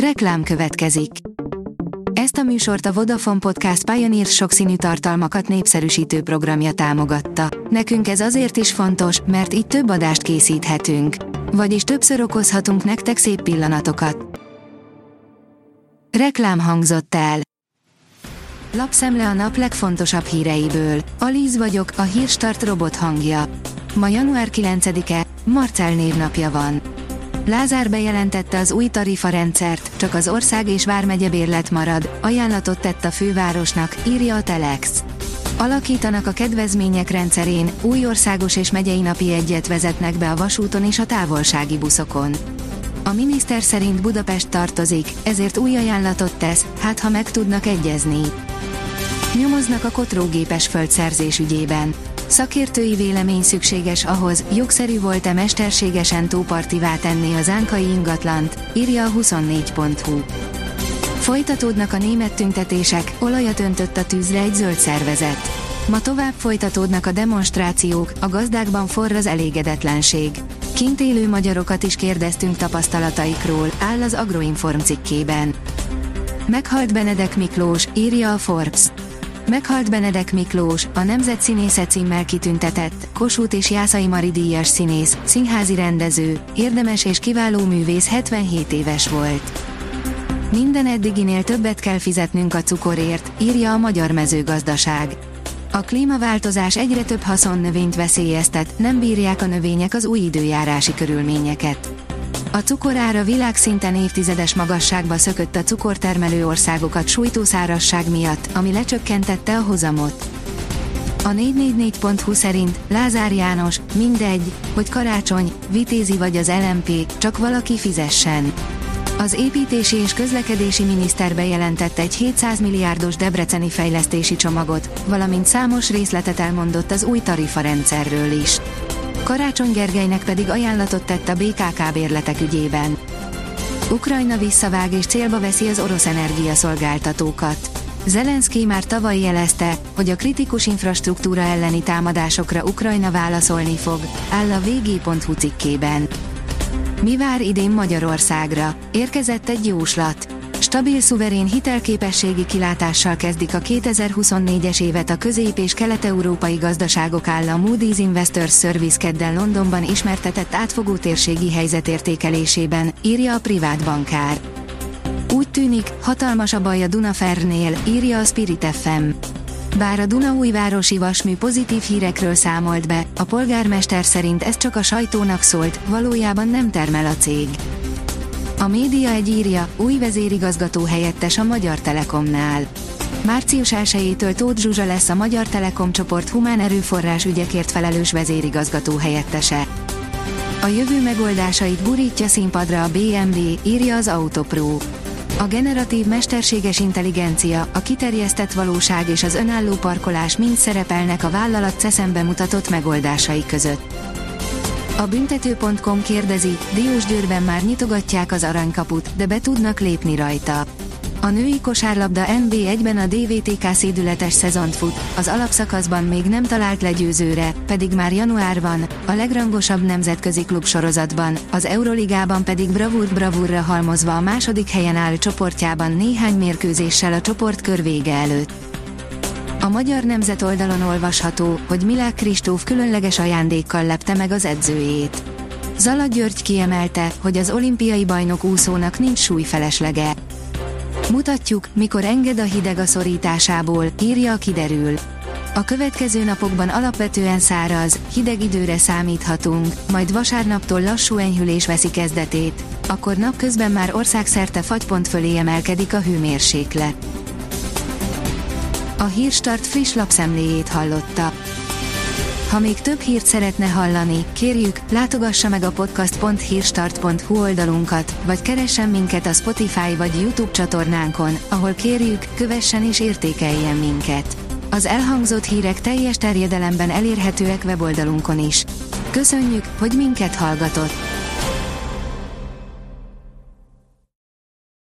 Reklám következik. Ezt a műsort a Vodafone Podcast Pioneer sokszínű tartalmakat népszerűsítő programja támogatta. Nekünk ez azért is fontos, mert így több adást készíthetünk. Vagyis többször okozhatunk nektek szép pillanatokat. Reklám hangzott el. Lapszemle a nap legfontosabb híreiből. Alíz vagyok, a hírstart robot hangja. Ma január 9-e, Marcel névnapja van. Lázár bejelentette az új tarifarendszert, csak az ország és vármegye bérlet marad, ajánlatot tett a fővárosnak, írja a Telex. Alakítanak a kedvezmények rendszerén, új országos és megyei napi egyet vezetnek be a vasúton és a távolsági buszokon. A miniszter szerint Budapest tartozik, ezért új ajánlatot tesz, hát ha meg tudnak egyezni. Nyomoznak a kotrógépes földszerzés ügyében. Szakértői vélemény szükséges ahhoz, jogszerű volt-e mesterségesen tópartivá tenni az ánkai ingatlant, írja a 24.hu. Folytatódnak a német tüntetések, olajat öntött a tűzre egy zöld szervezet. Ma tovább folytatódnak a demonstrációk, a gazdákban forr az elégedetlenség. Kint élő magyarokat is kérdeztünk tapasztalataikról, áll az Agroinform cikkében. Meghalt Benedek Miklós, írja a Forbes. Meghalt Benedek Miklós, a Nemzet Színésze címmel kitüntetett, Kossuth és Jászai Mari díjas színész, színházi rendező, érdemes és kiváló művész 77 éves volt. Minden eddiginél többet kell fizetnünk a cukorért, írja a Magyar Mezőgazdaság. A klímaváltozás egyre több haszonnövényt veszélyeztet, nem bírják a növények az új időjárási körülményeket. A cukorára világszinten évtizedes magasságba szökött a cukortermelő országokat sújtó szárasság miatt, ami lecsökkentette a hozamot. A 444.hu szerint Lázár János, mindegy, hogy karácsony, vitézi vagy az LMP, csak valaki fizessen. Az építési és közlekedési miniszter bejelentett egy 700 milliárdos debreceni fejlesztési csomagot, valamint számos részletet elmondott az új tarifarendszerről is. Karácsony Gergelynek pedig ajánlatot tett a BKK bérletek ügyében. Ukrajna visszavág és célba veszi az orosz energiaszolgáltatókat. Zelenszky már tavaly jelezte, hogy a kritikus infrastruktúra elleni támadásokra Ukrajna válaszolni fog, áll a vg.hu cikkében. Mi vár idén Magyarországra? Érkezett egy jóslat. Stabil szuverén hitelképességi kilátással kezdik a 2024-es évet a közép- és kelet-európai gazdaságok áll a Moody's Investors Service kedden Londonban ismertetett átfogó térségi helyzetértékelésében, írja a privát bankár. Úgy tűnik, hatalmas a baj a Dunafernél, írja a Spirit FM. Bár a Dunaújvárosi Vasmű pozitív hírekről számolt be, a polgármester szerint ez csak a sajtónak szólt, valójában nem termel a cég. A média egy írja, új vezérigazgató helyettes a Magyar Telekomnál. Március 1-től Tóth Zsuzsa lesz a Magyar Telekom csoport humán erőforrás ügyekért felelős vezérigazgató helyettese. A jövő megoldásait burítja színpadra a BMW, írja az Autopro. A generatív mesterséges intelligencia, a kiterjesztett valóság és az önálló parkolás mind szerepelnek a vállalat CESZEN bemutatott megoldásai között. A büntető.com kérdezi, Diósgyőrben már nyitogatják az aranykaput, de be tudnak lépni rajta. A női kosárlabda NB1-ben a DVTK szédületes szezont fut, az alapszakaszban még nem talált legyőzőre, pedig már január van, a legrangosabb nemzetközi klub sorozatban, az Euroligában pedig bravúr bravúrra halmozva a második helyen áll csoportjában néhány mérkőzéssel a csoportkör vége előtt. A Magyar Nemzet oldalon olvasható, hogy Milák Kristóf különleges ajándékkal lepte meg az edzőjét. Zala György kiemelte, hogy az olimpiai bajnok úszónak nincs súlyfeleslege. Mutatjuk, mikor enged a hideg a szorításából, írja a kiderül. A következő napokban alapvetően száraz, hideg időre számíthatunk, majd vasárnaptól lassú enyhülés veszi kezdetét, akkor napközben már országszerte fagypont fölé emelkedik a hőmérséklet. A Hírstart friss lapszemléjét hallotta. Ha még több hírt szeretne hallani, kérjük, látogassa meg a podcast.hírstart.hu oldalunkat, vagy keressen minket a Spotify vagy YouTube csatornánkon, ahol kérjük, kövessen és értékeljen minket. Az elhangzott hírek teljes terjedelemben elérhetőek weboldalunkon is. Köszönjük, hogy minket hallgatott!